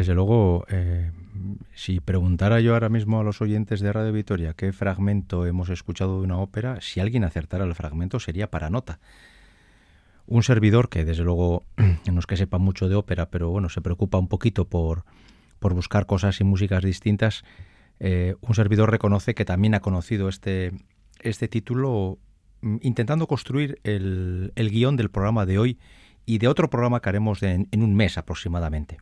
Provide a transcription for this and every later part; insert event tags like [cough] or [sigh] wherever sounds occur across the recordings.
Desde luego, eh, si preguntara yo ahora mismo a los oyentes de Radio Vitoria qué fragmento hemos escuchado de una ópera, si alguien acertara el fragmento sería para nota. Un servidor que desde luego [clears throat] no es que sepa mucho de ópera, pero bueno, se preocupa un poquito por, por buscar cosas y músicas distintas, eh, un servidor reconoce que también ha conocido este, este título mm, intentando construir el, el guion del programa de hoy y de otro programa que haremos en un mes aproximadamente.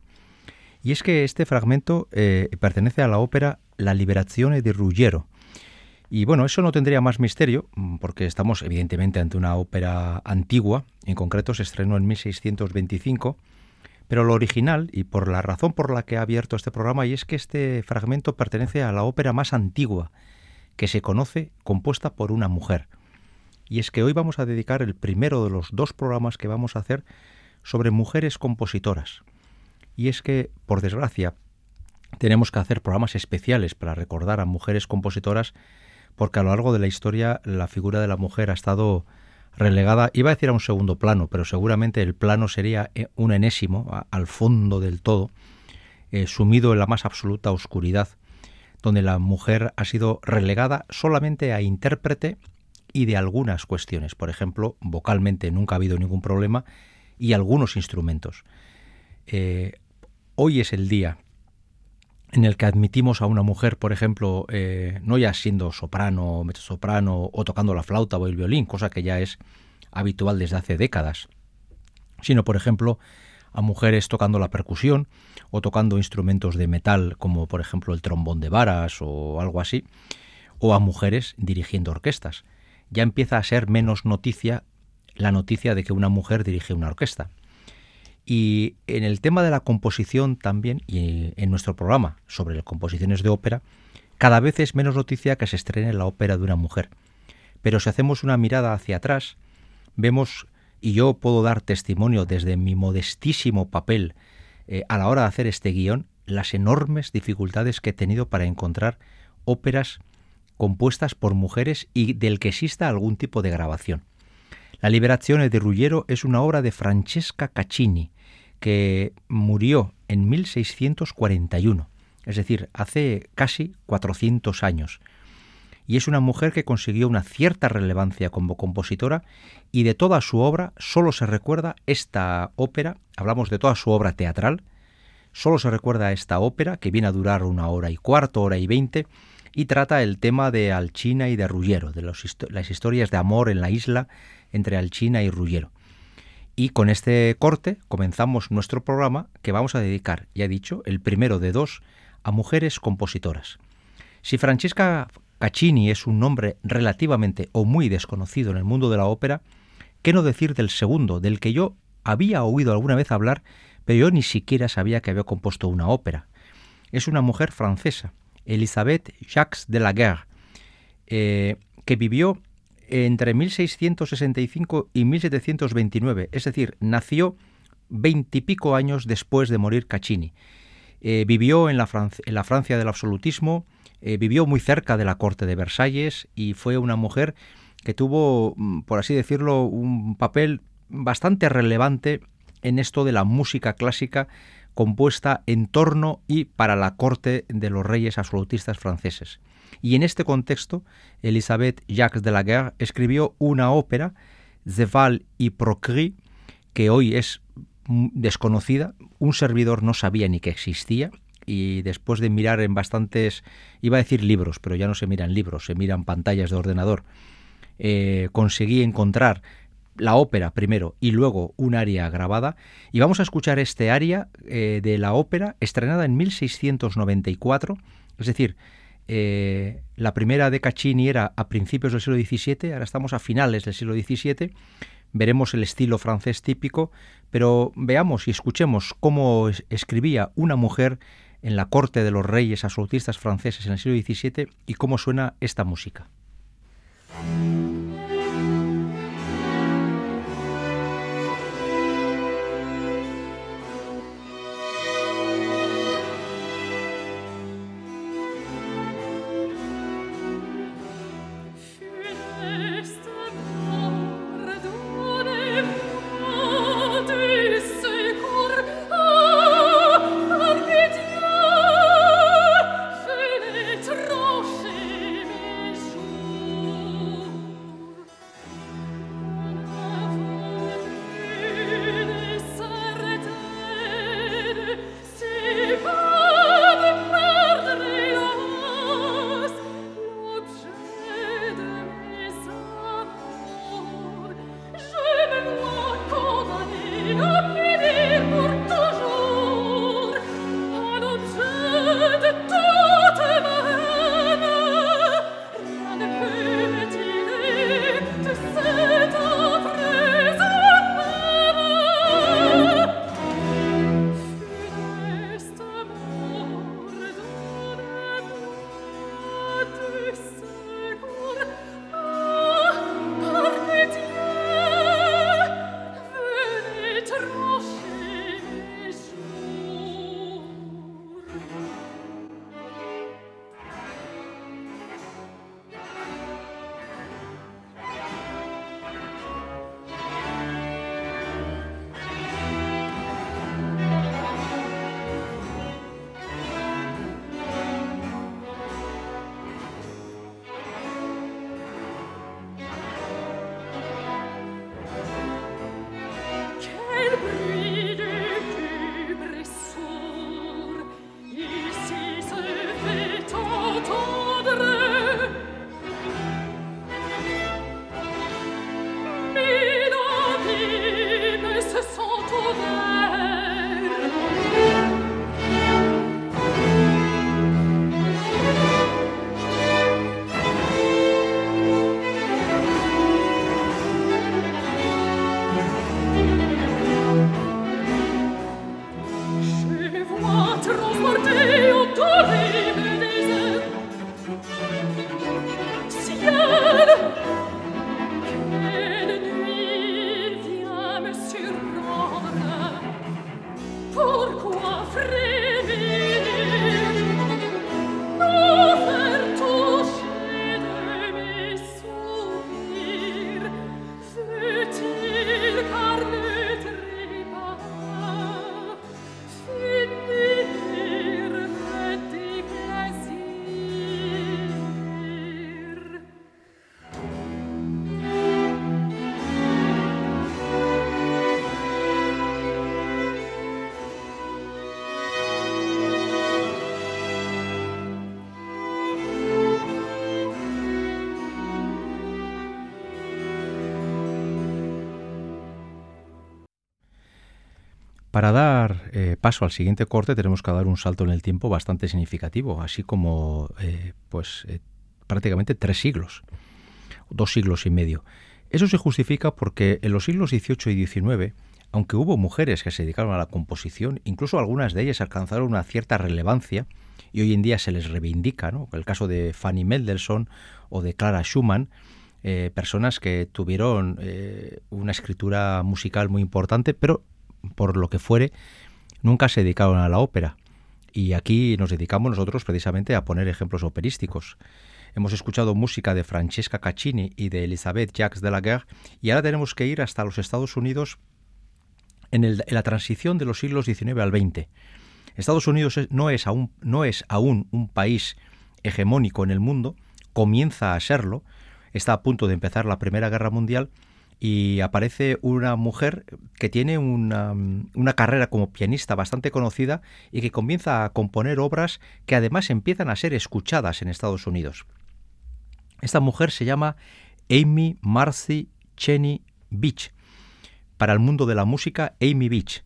Y es que este fragmento eh, pertenece a la ópera La Liberazione di Ruggiero. Y bueno, eso no tendría más misterio, mm, porque estamos evidentemente ante una ópera antigua, en concreto se estrenó en 1625, pero lo original, y por la razón por la que ha abierto este programa, y es que este fragmento pertenece a la ópera más antigua que se conoce compuesta por una mujer. Y es que hoy vamos a dedicar el primero de los dos programas que vamos a hacer sobre mujeres compositoras. Y es que, por desgracia, tenemos que hacer programas especiales para recordar a mujeres compositoras porque a lo largo de la historia la figura de la mujer ha estado relegada, iba a decir a un segundo plano, pero seguramente el plano sería eh, un enésimo, al fondo del todo, eh, sumido en la más absoluta oscuridad, donde la mujer ha sido relegada solamente a intérprete y de algunas cuestiones. Por ejemplo, vocalmente nunca ha habido ningún problema y algunos instrumentos. Eh, hoy es el día en el que admitimos a una mujer, por ejemplo, eh, no ya siendo soprano, mezzosoprano o tocando la flauta o el violín, cosa que ya es habitual desde hace décadas, sino, por ejemplo, a mujeres tocando la percusión o tocando instrumentos de metal como, por ejemplo, el trombón de varas o algo así, o a mujeres dirigiendo orquestas. Ya empieza a ser menos noticia la noticia de que una mujer dirige una orquesta. Y en el tema de la composición también, y en nuestro programa sobre composiciones de ópera, cada vez es menos noticia que se estrene la ópera de una mujer. Pero si hacemos una mirada hacia atrás, vemos y yo puedo dar testimonio desde mi modestísimo papel eh, a la hora de hacer este guion, las enormes dificultades que he tenido para encontrar óperas compuestas por mujeres y del que exista algún tipo de grabación. La Liberazione de Ruggiero es una obra de Francesca Caccini, que murió en 1641, es decir, hace casi 400 años. Y es una mujer que consiguió una cierta relevancia como compositora y de toda su obra solo se recuerda esta ópera, hablamos de toda su obra teatral, solo se recuerda esta ópera que viene a durar una hora y cuarto, hora y veinte, y trata el tema de Alchina y de Ruggiero, de las historias de amor en la isla entre Alchina y Ruggiero. Y con este corte comenzamos nuestro programa que vamos a dedicar, ya he dicho, el primero de dos, a mujeres compositoras. Si Francesca Caccini es un nombre relativamente o muy desconocido en el mundo de la ópera, ¿qué no decir del segundo, del que yo había oído alguna vez hablar, pero yo ni siquiera sabía que había compuesto una ópera? Es una mujer francesa, Elisabeth Jacques de la Guerre, eh, que vivió entre 1665 y 1729, es decir, nació veintipico años después de morir Caccini. Eh, vivió en la, Francia del absolutismo, eh, vivió muy cerca de la corte de Versalles y fue una mujer que tuvo, mm, por así decirlo, un papel bastante relevante en esto de la música clásica compuesta en torno y para la corte de los reyes absolutistas franceses. Y en este contexto, Elisabeth Jacques de la Guerre escribió una ópera, Zeval y Procry, que hoy es desconocida, un servidor no sabía ni que existía, y después de mirar en bastantes, iba a decir libros, pero ya no se miran libros, se miran pantallas de ordenador, eh, conseguí encontrar la ópera primero y luego un aria grabada. Y vamos a escuchar este aria eh, de la ópera estrenada en 1694, es decir, eh, la primera de Caccini era a principios del siglo XVII, ahora estamos a finales del siglo XVII. Veremos el estilo francés típico, pero veamos y escuchemos cómo escribía una mujer en la corte de los reyes absolutistas franceses en el siglo XVII y cómo suena esta música. Para dar eh, paso al siguiente corte tenemos que dar un salto en el tiempo bastante significativo, así como eh, pues eh, prácticamente tres siglos, dos siglos y medio. Eso se justifica porque en los siglos XVIII y XIX, aunque hubo mujeres que se dedicaron a la composición, incluso algunas de ellas alcanzaron una cierta relevancia y hoy en día se les reivindica, ¿no? el caso de Fanny Mendelssohn o de Clara Schumann, personas que tuvieron una escritura musical muy importante, pero por lo que fuere, nunca se dedicaron a la ópera. Y aquí nos dedicamos nosotros precisamente a poner ejemplos operísticos. Hemos escuchado música de Francesca Caccini y de Elisabeth Jacques de la Guerre y ahora tenemos que ir hasta los Estados Unidos en, la transición de los siglos XIX al XX. Estados Unidos no es, aún, no es aún un país hegemónico en el mundo, comienza a serlo, está a punto de empezar la Primera Guerra Mundial y aparece una mujer que tiene una, carrera como pianista bastante conocida y que comienza a componer obras que además empiezan a ser escuchadas en Estados Unidos. Esta mujer se llama Amy Marcy Cheney Beach. Para el mundo de la música, Amy Beach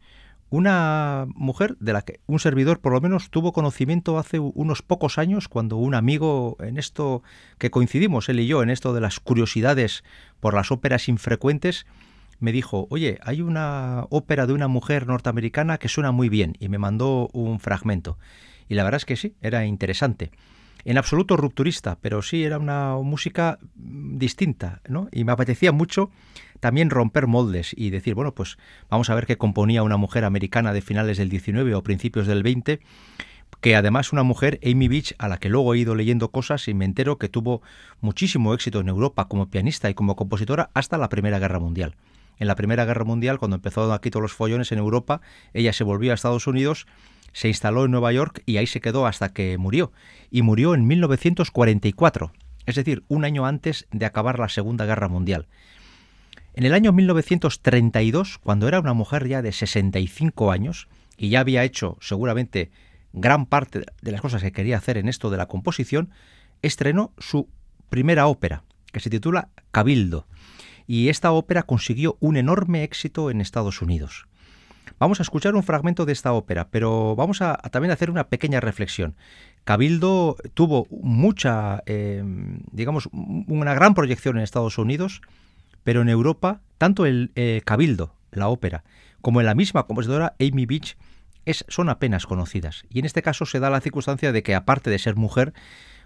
una mujer de la que un servidor por lo menos tuvo conocimiento hace unos pocos años cuando un amigo en esto que coincidimos él y yo en esto de las curiosidades por las óperas infrecuentes me dijo, oye, hay una ópera de una mujer norteamericana que suena muy bien y me mandó un fragmento. Y la verdad es que sí, era interesante en absoluto rupturista, pero sí era una música distinta, ¿no? Y me apetecía mucho también romper moldes y decir, bueno, pues vamos a ver qué componía una mujer americana de finales del 19 o principios del 20, que además una mujer, Amy Beach, a la que luego he ido leyendo cosas y me entero que tuvo muchísimo éxito en Europa como pianista y como compositora hasta la Primera Guerra Mundial. En la Primera Guerra Mundial, cuando empezó aquí todos los follones en Europa, ella se volvió a Estados Unidos se instaló en Nueva York y ahí se quedó hasta que murió. Y murió en 1944, es decir, un año antes de acabar la Segunda Guerra Mundial. En el año 1932, cuando era una mujer ya de 65 años y ya había hecho seguramente gran parte de las cosas que quería hacer en esto de la composición, estrenó su primera ópera, que se titula Cabildo. Y esta ópera consiguió un enorme éxito en Estados Unidos. Vamos a escuchar un fragmento de esta ópera, pero vamos a, también hacer una pequeña reflexión. Cabildo tuvo mucha, em, digamos, una gran proyección en Estados Unidos, pero en Europa, tanto el eh, Cabildo, la ópera, como en la misma compositora Amy Beach, son apenas conocidas. Y en este caso se da la circunstancia de que, aparte de ser mujer,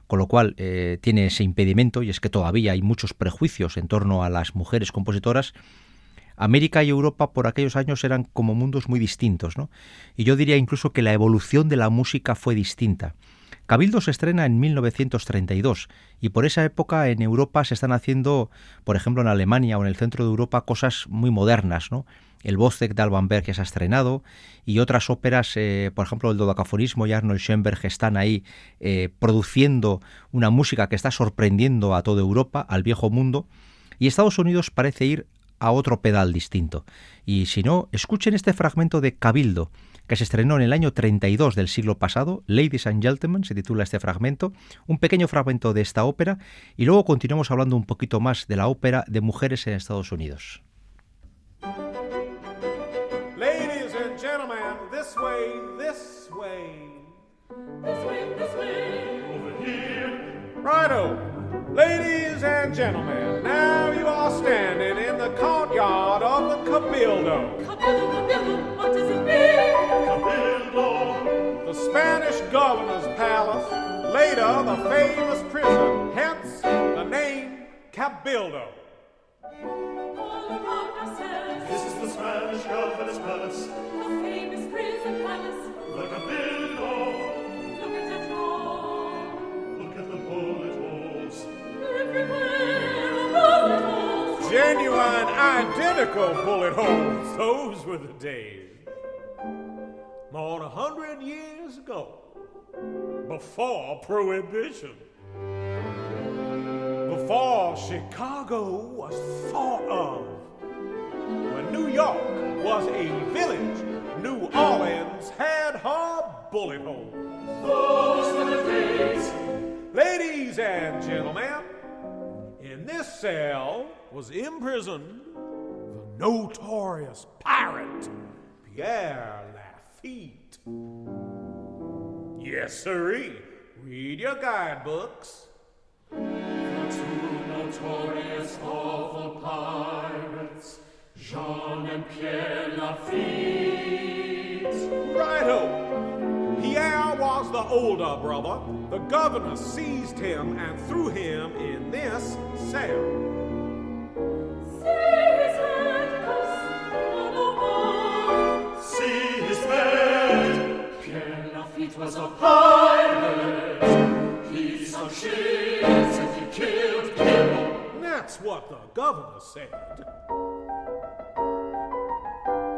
con lo cual eh, tiene ese impedimento, y es que todavía hay muchos prejuicios en torno a las mujeres compositoras, América y Europa por aquellos años eran como mundos muy distintos, ¿no? Y yo diría incluso que la evolución de la música fue distinta. Cabildo se estrena en 1932 y por esa época en Europa se están haciendo, por ejemplo en Alemania o en el centro de Europa, cosas muy modernas, ¿no? El Bozek de Alban Berg ya se ha estrenado y otras óperas, eh, por ejemplo el dodacafonismo y Arnold Schoenberg están ahí eh, produciendo una música que está sorprendiendo a toda Europa, al viejo mundo, y Estados Unidos parece ir a otro pedal distinto. Y si no, escuchen este fragmento de Cabildo, que se estrenó en el año 32 del siglo pasado, Ladies and Gentlemen, se titula este fragmento, un pequeño fragmento de esta ópera, y luego continuamos hablando un poquito más de la ópera de mujeres en Estados Unidos. Ladies and gentlemen, this way, this way. This way, this way. Over here. Righto. Ladies and gentlemen, now standing in the courtyard of the Cabildo. Cabildo, Cabildo, what does it mean? Cabildo. The Spanish governor's palace, later the famous prison, hence the name Cabildo. This is the Spanish governor's palace, the famous prison palace, the Cabildo. Genuine, identical bullet holes. Those were the days. More than a hundred years ago, before Prohibition, before Chicago was thought of, when New York was a village, New Orleans had her bullet holes. Those were the days. Ladies and gentlemen, cell was imprisoned the notorious pirate Pierre Lafitte. Yes, sirree. Read your guidebooks. The two notorious awful pirates, Jean and Pierre Lafitte. Righto. Pierre was the older brother. The governor seized him and threw him in this cell. See his bed. Pierre Lafitte was a pirate. He sunk ships and he killed people. That's what the governor said.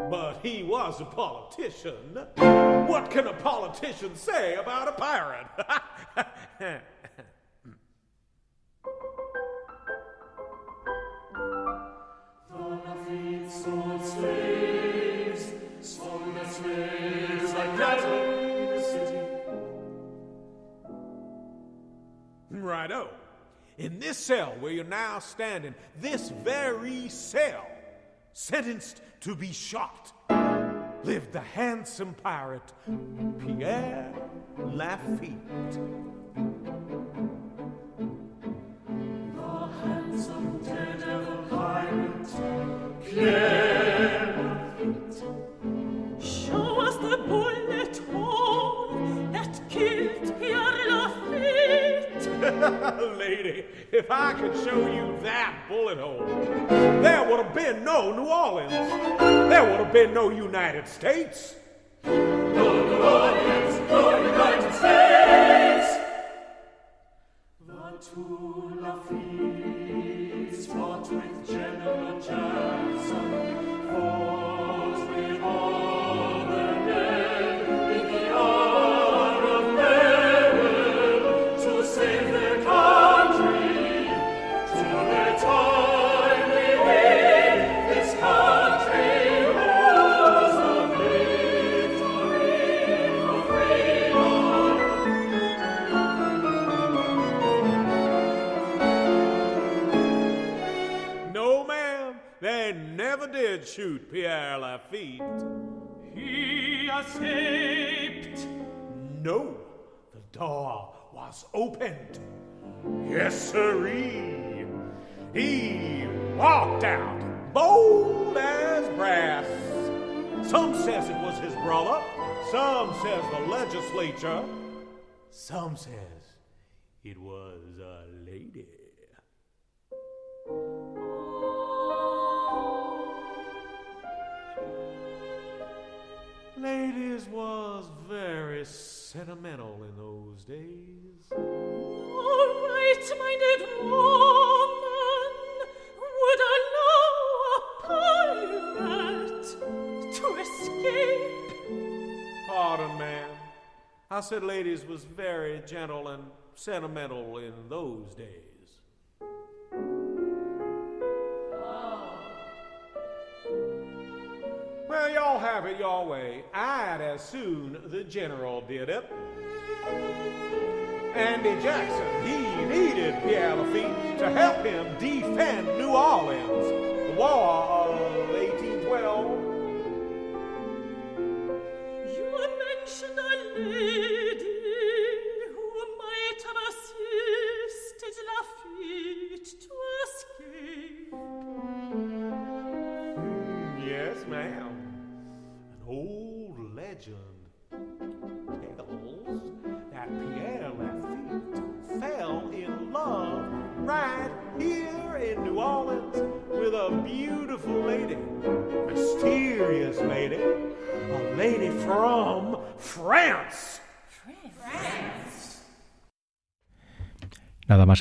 But he was a politician. What can a politician say about a pirate? [laughs] Righto. Oh. In this cell where you're now standing, this very cell, sentenced to be shot, lived the handsome pirate Pierre Lafitte. The handsome daredevil pirate, Pierre [laughs] Lady, if I could show you that bullet hole, there would have been no New Orleans. There would have been no United States. No New Orleans, no United States. The two Lafittes shoot Pierre Lafitte. He escaped. No, the door was opened. Yes, sirree. He walked out, bold as brass. Some says it was his brother. Some says the legislature. Some says it was a lady. Said ladies was very gentle and sentimental in those days. Oh. Well, y'all have it your way. I'd as soon the general did it. Andy Jackson, he needed Pierre Lafitte to help him defend New Orleans. The War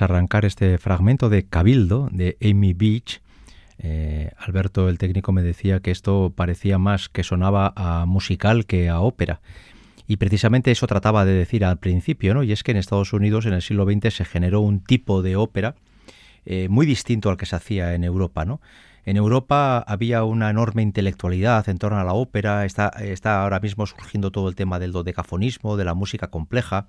Arrancar este fragmento de Cabildo de Amy Beach, eh, Alberto, el técnico, me decía que esto parecía más que sonaba a musical que a ópera. Y precisamente eso trataba de decir al principio, ¿no? Y es que en Estados Unidos en el siglo XX se generó un tipo de ópera eh, muy distinto al que se hacía en Europa, ¿no? En Europa había una enorme intelectualidad en torno a la ópera, está, está ahora mismo surgiendo todo el tema del dodecafonismo, de la música compleja,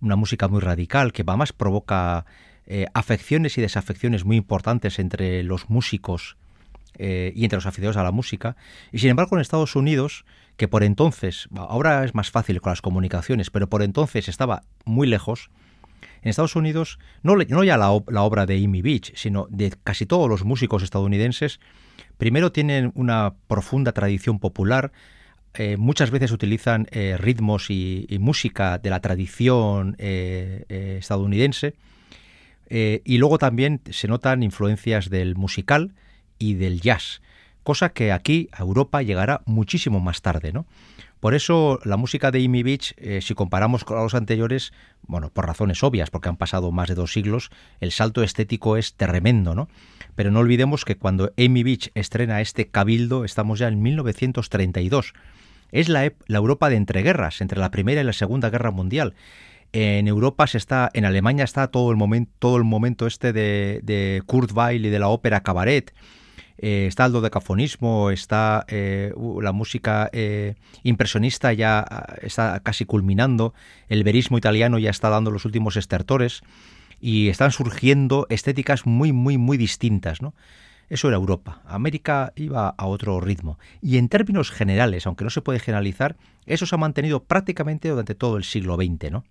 una música muy radical que además provoca eh, afecciones y desafecciones muy importantes entre los músicos eh, y entre los aficionados a la música. Y sin embargo en Estados Unidos, que por entonces, ahora es más fácil con las comunicaciones, pero por entonces estaba muy lejos, en Estados Unidos, no, no ya la, obra de Amy Beach, sino de casi todos los músicos estadounidenses, primero tienen una profunda tradición popular, eh, muchas veces utilizan eh, ritmos y, música de la tradición eh, estadounidense, y luego también se notan influencias del musical y del jazz, cosa que aquí a Europa llegará muchísimo más tarde, ¿no? Por eso la música de Amy Beach, si comparamos con los anteriores, bueno, por razones obvias, porque han pasado más de dos siglos, el salto estético es tremendo, ¿no? Pero no olvidemos que cuando Amy Beach estrena este Cabildo, estamos ya en 1932. Es la, Europa de entreguerras, entre la Primera y la Segunda Guerra Mundial. En Europa se está, en Alemania está todo el momento, todo el momento este de, de Kurt Weill y de la ópera Cabaret eh, está el dodecafonismo, está eh, la música eh, impresionista ya ah, está casi culminando, el verismo italiano ya está dando los últimos estertores y están surgiendo estéticas muy, muy, muy distintas, ¿no? Eso era Europa. América iba a otro ritmo. Y en términos generales, aunque no se puede generalizar, eso se ha mantenido prácticamente durante todo el siglo XX, ¿no?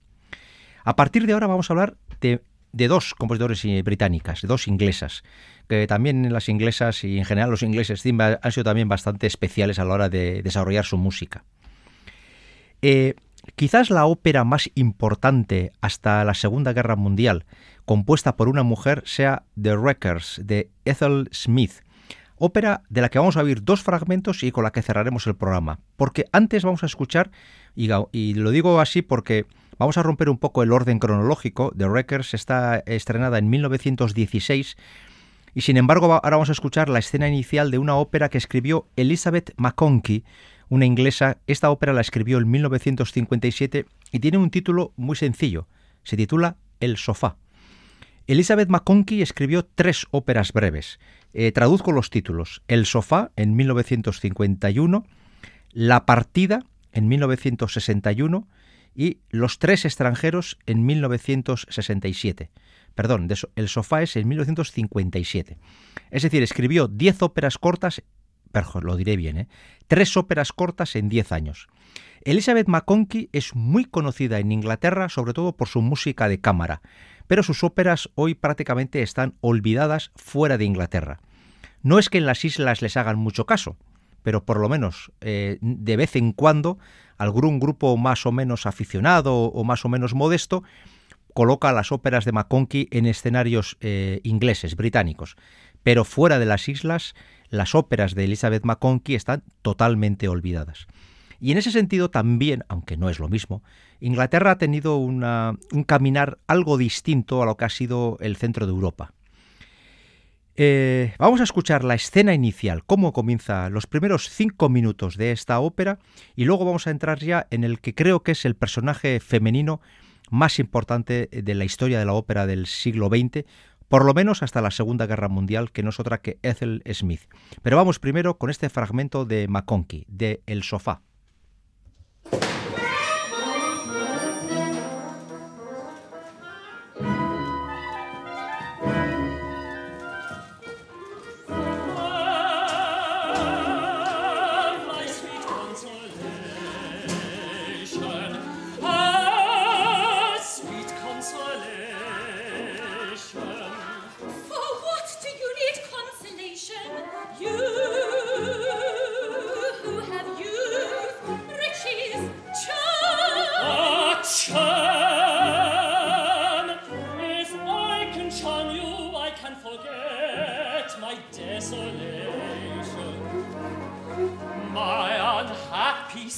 A partir de ahora vamos a hablar de dos compositores británicas, de dos inglesas, que también las inglesas y en general los ingleses han sido también bastante especiales a la hora de desarrollar su música. Eh, quizás la ópera más importante hasta la Segunda Guerra Mundial, compuesta por una mujer, sea The Wreckers de Ethel Smith, ópera de la que vamos a oír dos fragmentos y con la que cerraremos el programa. Porque antes vamos a escuchar, y lo digo así porque Vamos a romper un poco el orden cronológico. The Wreckers está estrenada en 1916 y sin embargo ahora vamos a escuchar la escena inicial de una ópera que escribió Elizabeth McConkie, una inglesa. Esta ópera la escribió en 1957 y tiene un título muy sencillo. Se titula El sofá. Elizabeth McConkie escribió tres óperas breves. Eh, traduzco los títulos. El sofá en 1951, La partida en 1961 y Los tres extranjeros en 1967. Perdón, El sofá es en 1957. Es decir, escribió 10 óperas cortas, lo diré bien, ¿eh? tres óperas cortas en 10 años. Elizabeth McConkie es muy conocida en Inglaterra, sobre todo por su música de cámara, pero sus óperas hoy prácticamente están olvidadas fuera de Inglaterra. No es que en las islas les hagan mucho caso, pero por lo menos eh, de vez en cuando algún grupo más o menos aficionado o más o menos modesto coloca las óperas de McConkie en escenarios eh, ingleses, británicos. Pero fuera de las islas, las óperas de Elizabeth McConkie están totalmente olvidadas. Y en ese sentido también, aunque no es lo mismo, Inglaterra ha tenido un caminar algo distinto a lo que ha sido el centro de Europa. Eh, vamos a escuchar la escena inicial, cómo comienza los primeros cinco minutos de esta ópera y luego vamos a entrar ya en el que creo que es el personaje femenino más importante de la historia de la ópera del siglo XX, por lo menos hasta la Segunda Guerra Mundial, que no es otra que Ethel Smith. Pero vamos primero con este fragmento de McConkie, de El sofá.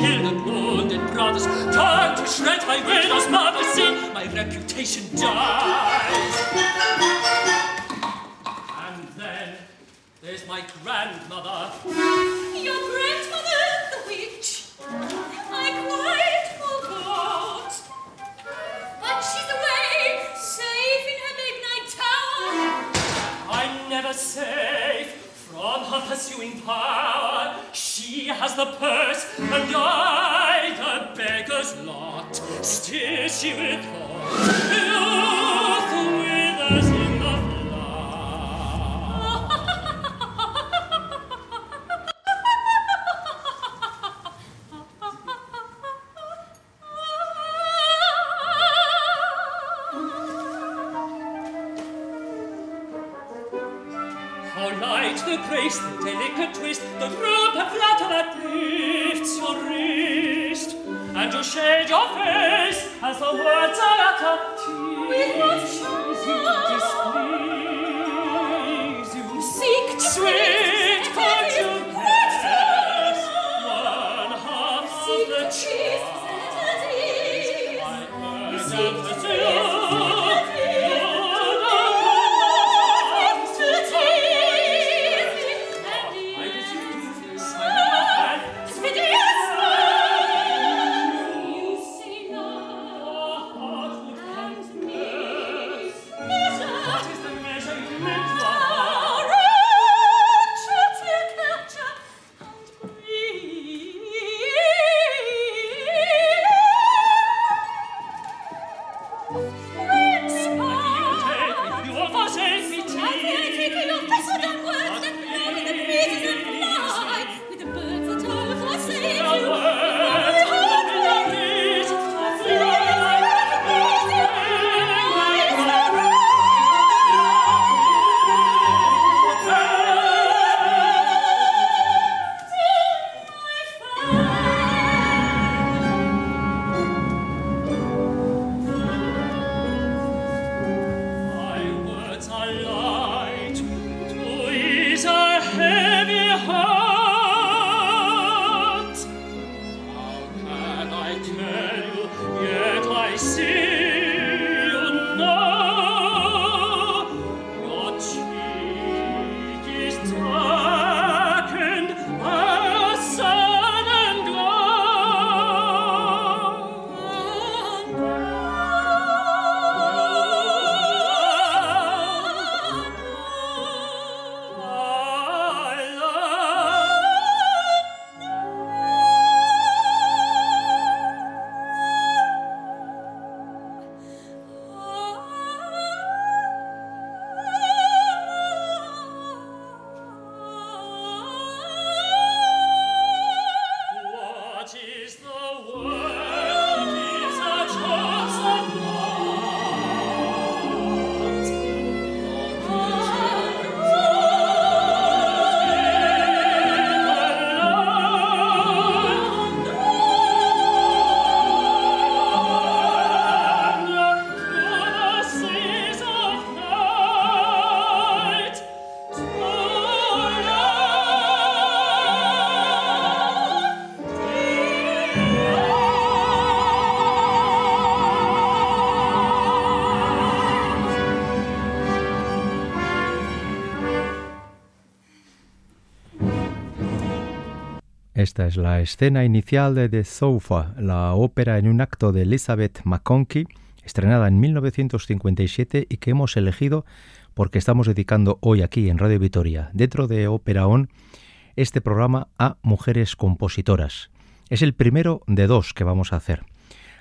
killed and wounded brothers, torn to shreds by widow's mother's sin. my reputation dies. And then there's my grandmother. Your grandmother, the witch. I quite forgot. But she's away, safe in her midnight tower. I'm never safe from her pursuing power. She has the purse, and I the beggar's lot. Still she will come. Esta es la escena inicial de The Sofa, la ópera en un acto de Elizabeth McConkie, estrenada en 1957 y que hemos elegido porque estamos dedicando hoy aquí en Radio Vitoria, dentro de Ópera On, este programa a mujeres compositoras. Es el primero de dos que vamos a hacer.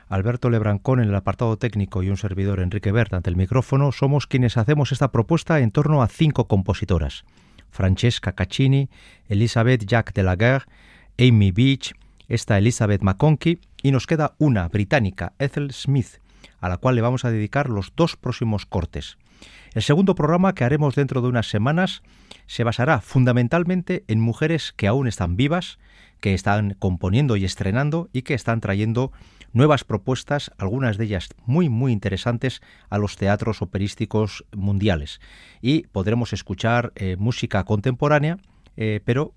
Alberto Lebrancón en el apartado técnico y un servidor Enrique Bert ante el micrófono somos quienes hacemos esta propuesta en torno a cinco compositoras. Francesca Caccini, Elizabeth Jacques de la Guerre, Amy Beach, esta Elizabeth McConkie y nos queda una británica, Ethel Smith, a la cual le vamos a dedicar los dos próximos cortes. El segundo programa que haremos dentro de unas semanas se basará fundamentalmente en mujeres que aún están vivas, que están componiendo y estrenando y que están trayendo nuevas propuestas, algunas de ellas muy muy interesantes a los teatros operísticos mundiales. Y podremos escuchar eh, música contemporánea, eh, pero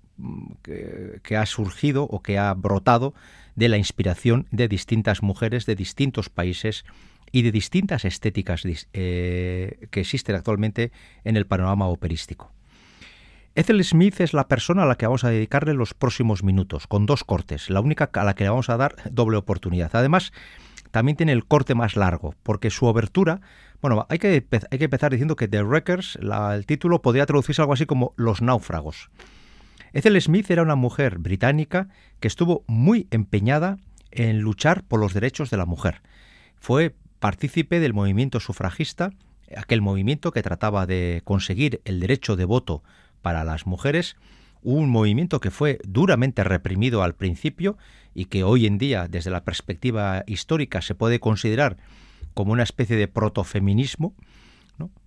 que, que ha surgido o que ha brotado de la inspiración de distintas mujeres de distintos países y de distintas estéticas eh, que existen actualmente en el panorama operístico. Ethel Smith es la persona a la que vamos a dedicarle los próximos minutos, con dos cortes, la única a la que le vamos a dar doble oportunidad. Además, también tiene el corte más largo, porque su obertura, bueno, hay que, hay que empezar diciendo que The Wreckers, el título podría traducirse algo así como Los náufragos. Ethel Smith era una mujer británica que estuvo muy empeñada en luchar por los derechos de la mujer. Fue partícipe del movimiento sufragista, aquel movimiento que trataba de conseguir el derecho de voto para las mujeres, un movimiento que fue duramente reprimido al principio y que hoy en día, desde la perspectiva histórica, se puede considerar como una especie de protofeminismo,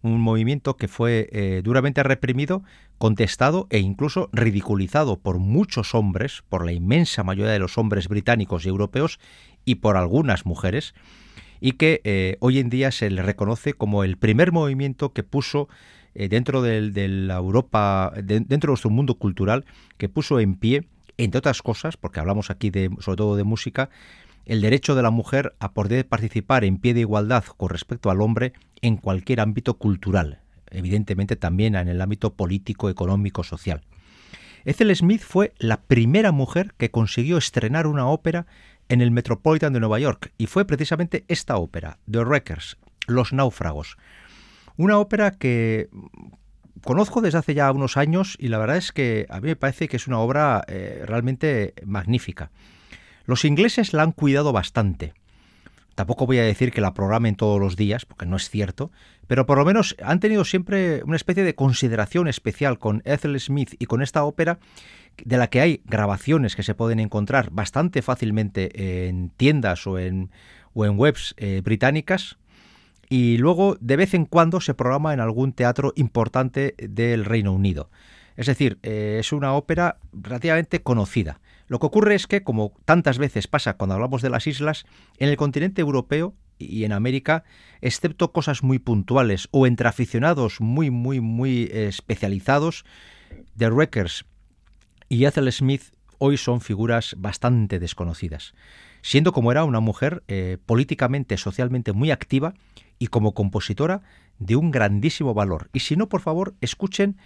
un movimiento que fue eh, duramente reprimido, contestado e incluso ridiculizado por muchos hombres, por la inmensa mayoría de los hombres británicos y europeos y por algunas mujeres, y que eh, hoy en día se le reconoce como el primer movimiento que puso eh, dentro de, la Europa, dentro de nuestro mundo cultural, que puso en pie, entre otras cosas, porque hablamos aquí de, sobre todo de música, el derecho de la mujer a poder participar en pie de igualdad con respecto al hombre en cualquier ámbito cultural, evidentemente también en el ámbito político, económico, social. Ethel Smith fue la primera mujer que consiguió estrenar una ópera en el Metropolitan de Nueva York y fue precisamente esta ópera, The Wreckers, Los Náufragos. Una ópera que conozco desde hace ya unos años y la verdad es que a mí me parece que es una obra eh, realmente magnífica. Los ingleses la han cuidado bastante. Tampoco voy a decir que la programen todos los días, porque no es cierto, pero por lo menos han tenido siempre una especie de consideración especial con Ethel Smith y con esta ópera, de la que hay grabaciones que se pueden encontrar bastante fácilmente en tiendas o en, webs eh, británicas, y luego de vez en cuando se programa en algún teatro importante del Reino Unido. Es decir, eh, es una ópera relativamente conocida. Lo que ocurre es que, como tantas veces pasa cuando hablamos de las islas, en el continente europeo y en América, excepto cosas muy puntuales o entre aficionados muy, muy, muy especializados, The Wreckers y Ethel Smith hoy son figuras bastante desconocidas, siendo como era una mujer eh, políticamente, socialmente muy activa y como compositora de un grandísimo valor. Y si no, por favor, escuchen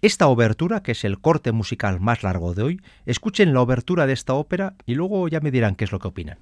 esta obertura, que es el corte musical más largo de hoy, escuchen la obertura de esta ópera y luego ya me dirán qué es lo que opinan.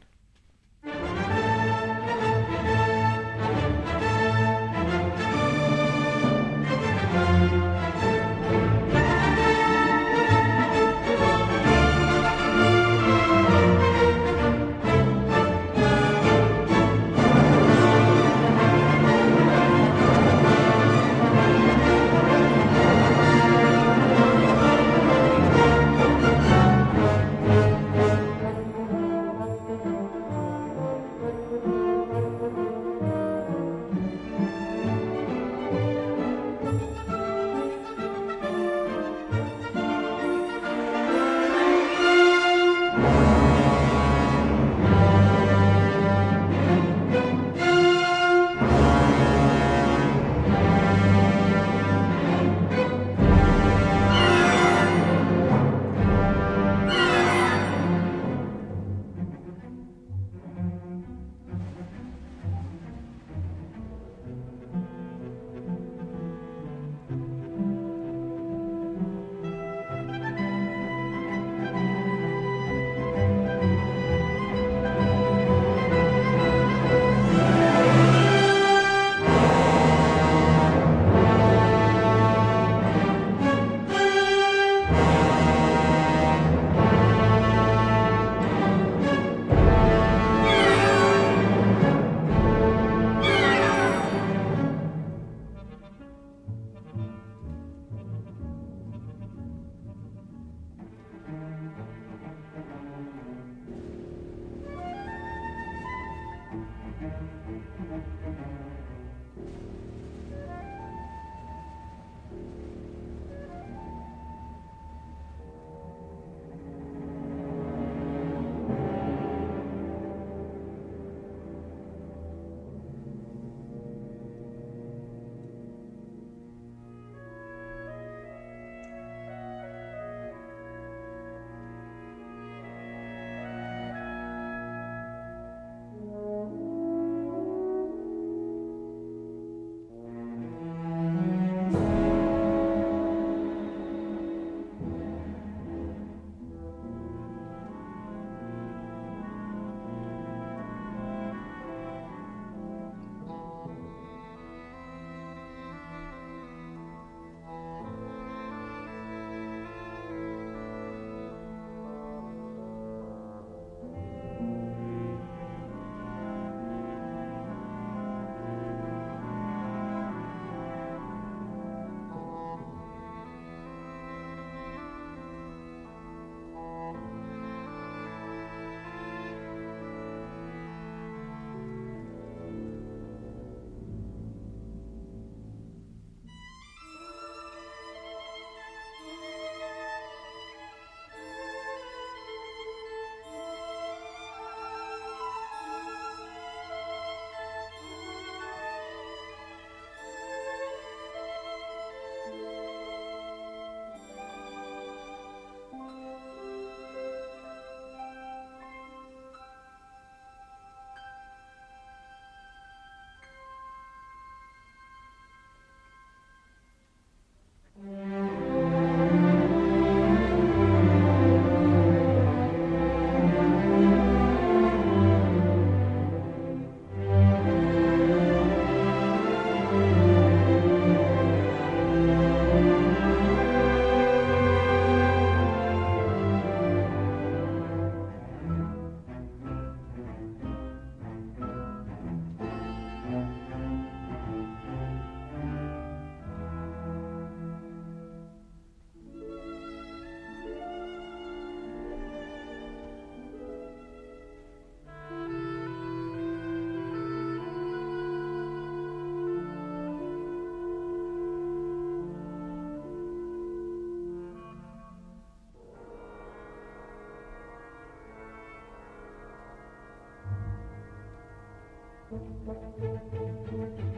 Música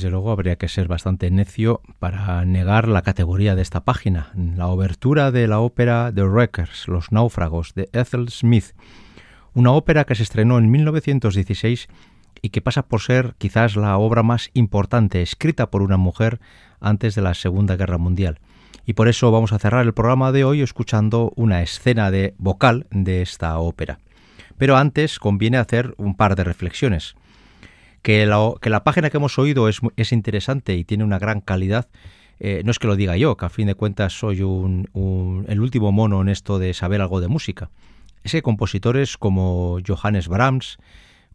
Desde luego habría que ser bastante necio para negar la categoría de esta página, la obertura de la ópera The Wreckers, Los náufragos, de Ethel Smith, una ópera que se estrenó en 1916 y que pasa por ser quizás la obra más importante escrita por una mujer antes de la Segunda Guerra Mundial. Y por eso vamos a cerrar el programa de hoy escuchando una escena de vocal de esta ópera. Pero antes conviene hacer un par de reflexiones. Que la, que la página que hemos oído es, es, interesante y tiene una gran calidad, eh, no es que lo diga yo, que a fin de cuentas soy un, el último mono en esto de saber algo de música. Es que compositores como Johannes Brahms,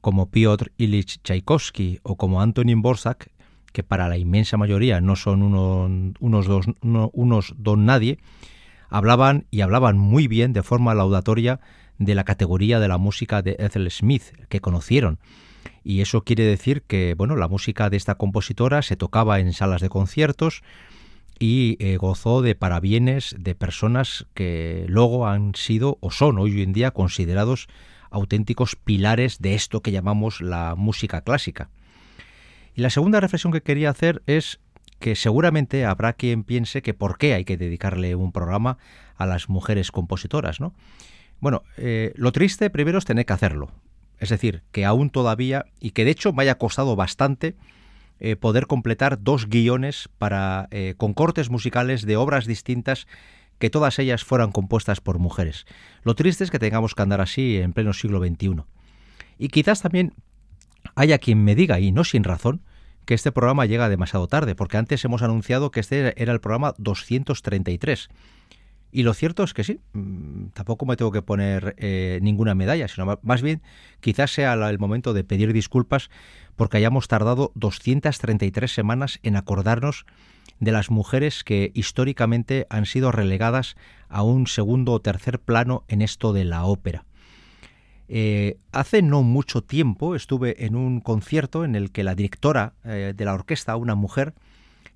como Piotr Ilich Tchaikovsky o como Antonin Borsak, que para la inmensa mayoría no son uno, unos, dos, uno, unos don nadie, hablaban y hablaban muy bien de forma laudatoria de la categoría de la música de Ethel Smith, que conocieron. Y eso quiere decir que, bueno, la música de esta compositora se tocaba en salas de conciertos y eh, gozó de parabienes de personas que luego han sido o son hoy en día considerados auténticos pilares de esto que llamamos la música clásica. Y la segunda reflexión que quería hacer es que seguramente habrá quien piense que por qué hay que dedicarle un programa a las mujeres compositoras, ¿no? Bueno, eh, lo triste primero es tener que hacerlo. Es decir, que aún todavía, y que de hecho me haya costado bastante eh, poder completar dos guiones para, eh, con cortes musicales de obras distintas que todas ellas fueran compuestas por mujeres. Lo triste es que tengamos que andar así en pleno siglo XXI. Y quizás también haya quien me diga, y no sin razón, que este programa llega demasiado tarde, porque antes hemos anunciado que este era el programa 233. Y lo cierto es que sí, mm, tampoco me tengo que poner eh, ninguna medalla, sino más bien quizás sea el momento de pedir disculpas porque hayamos tardado 233 semanas en acordarnos de las mujeres que históricamente han sido relegadas a un segundo o tercer plano en esto de la ópera. Eh, hace no mucho tiempo estuve en un concierto en el que la directora eh, de la orquesta, una mujer,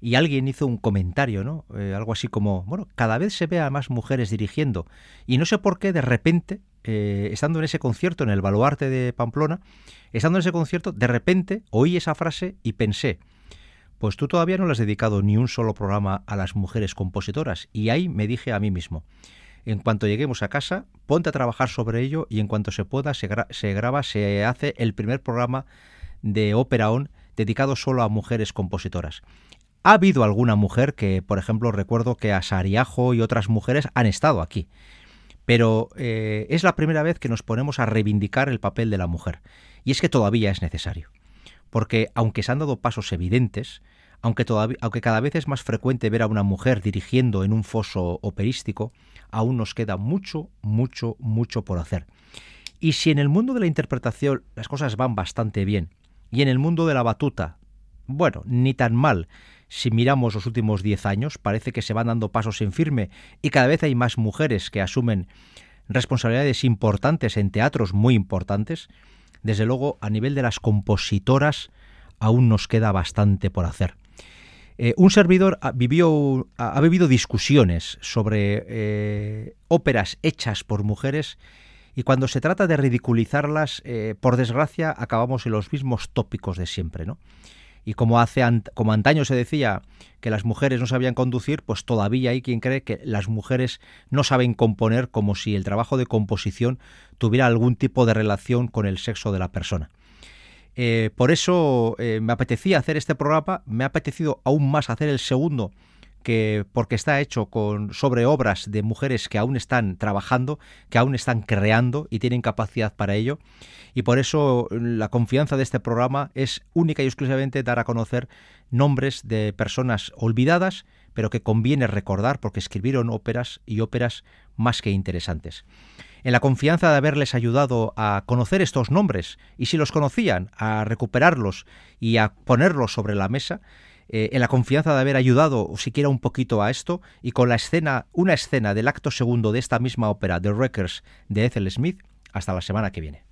y alguien hizo un comentario, ¿no? Eh, algo así como, bueno, cada vez se ve a más mujeres dirigiendo y no sé por qué de repente, eh, estando en ese concierto en el Baluarte de Pamplona, estando en ese concierto, de repente oí esa frase y pensé, pues tú todavía no le has dedicado ni un solo programa a las mujeres compositoras y ahí me dije a mí mismo, en cuanto lleguemos a casa, ponte a trabajar sobre ello y en cuanto se pueda se, gra se graba, se hace el primer programa de Ópera On dedicado solo a mujeres compositoras. Ha habido alguna mujer que, por ejemplo, recuerdo que a Sariajo y otras mujeres han estado aquí, pero eh, es la primera vez que nos ponemos a reivindicar el papel de la mujer. Y es que todavía es necesario, porque aunque se han dado pasos evidentes, aunque, aunque cada vez es más frecuente ver a una mujer dirigiendo en un foso operístico, aún nos queda mucho, mucho, mucho por hacer. Y si en el mundo de la interpretación las cosas van bastante bien, y en el mundo de la batuta, bueno, ni tan mal, si miramos los últimos 10 años, parece que se van dando pasos en firme y cada vez hay más mujeres que asumen responsabilidades importantes en teatros muy importantes. Desde luego, a nivel de las compositoras, aún nos queda bastante por hacer. Eh, un servidor ha, vivió, ha, vivido discusiones sobre eh, óperas hechas por mujeres y cuando se trata de ridiculizarlas, eh, por desgracia, acabamos en los mismos tópicos de siempre, ¿no? Y como hace como antaño se decía que las mujeres no sabían conducir, pues todavía hay quien cree que las mujeres no saben componer como si el trabajo de composición tuviera algún tipo de relación con el sexo de la persona. Eh, por eso eh, me apetecía hacer este programa, me ha apetecido aún más hacer el segundo que porque está hecho con sobre obras de mujeres que aún están trabajando, que aún están creando y tienen capacidad para ello. Y por eso la confianza de este programa es única y exclusivamente dar a conocer nombres de personas olvidadas, pero que conviene recordar porque escribieron óperas y óperas más que interesantes. En la confianza de haberles ayudado a conocer estos nombres y si los conocían, a recuperarlos y a ponerlos sobre la mesa, eh, en la confianza de haber ayudado siquiera un poquito a esto y con la escena, una escena del acto segundo de esta misma ópera, The Wreckers, de Ethel Smith, hasta la semana que viene.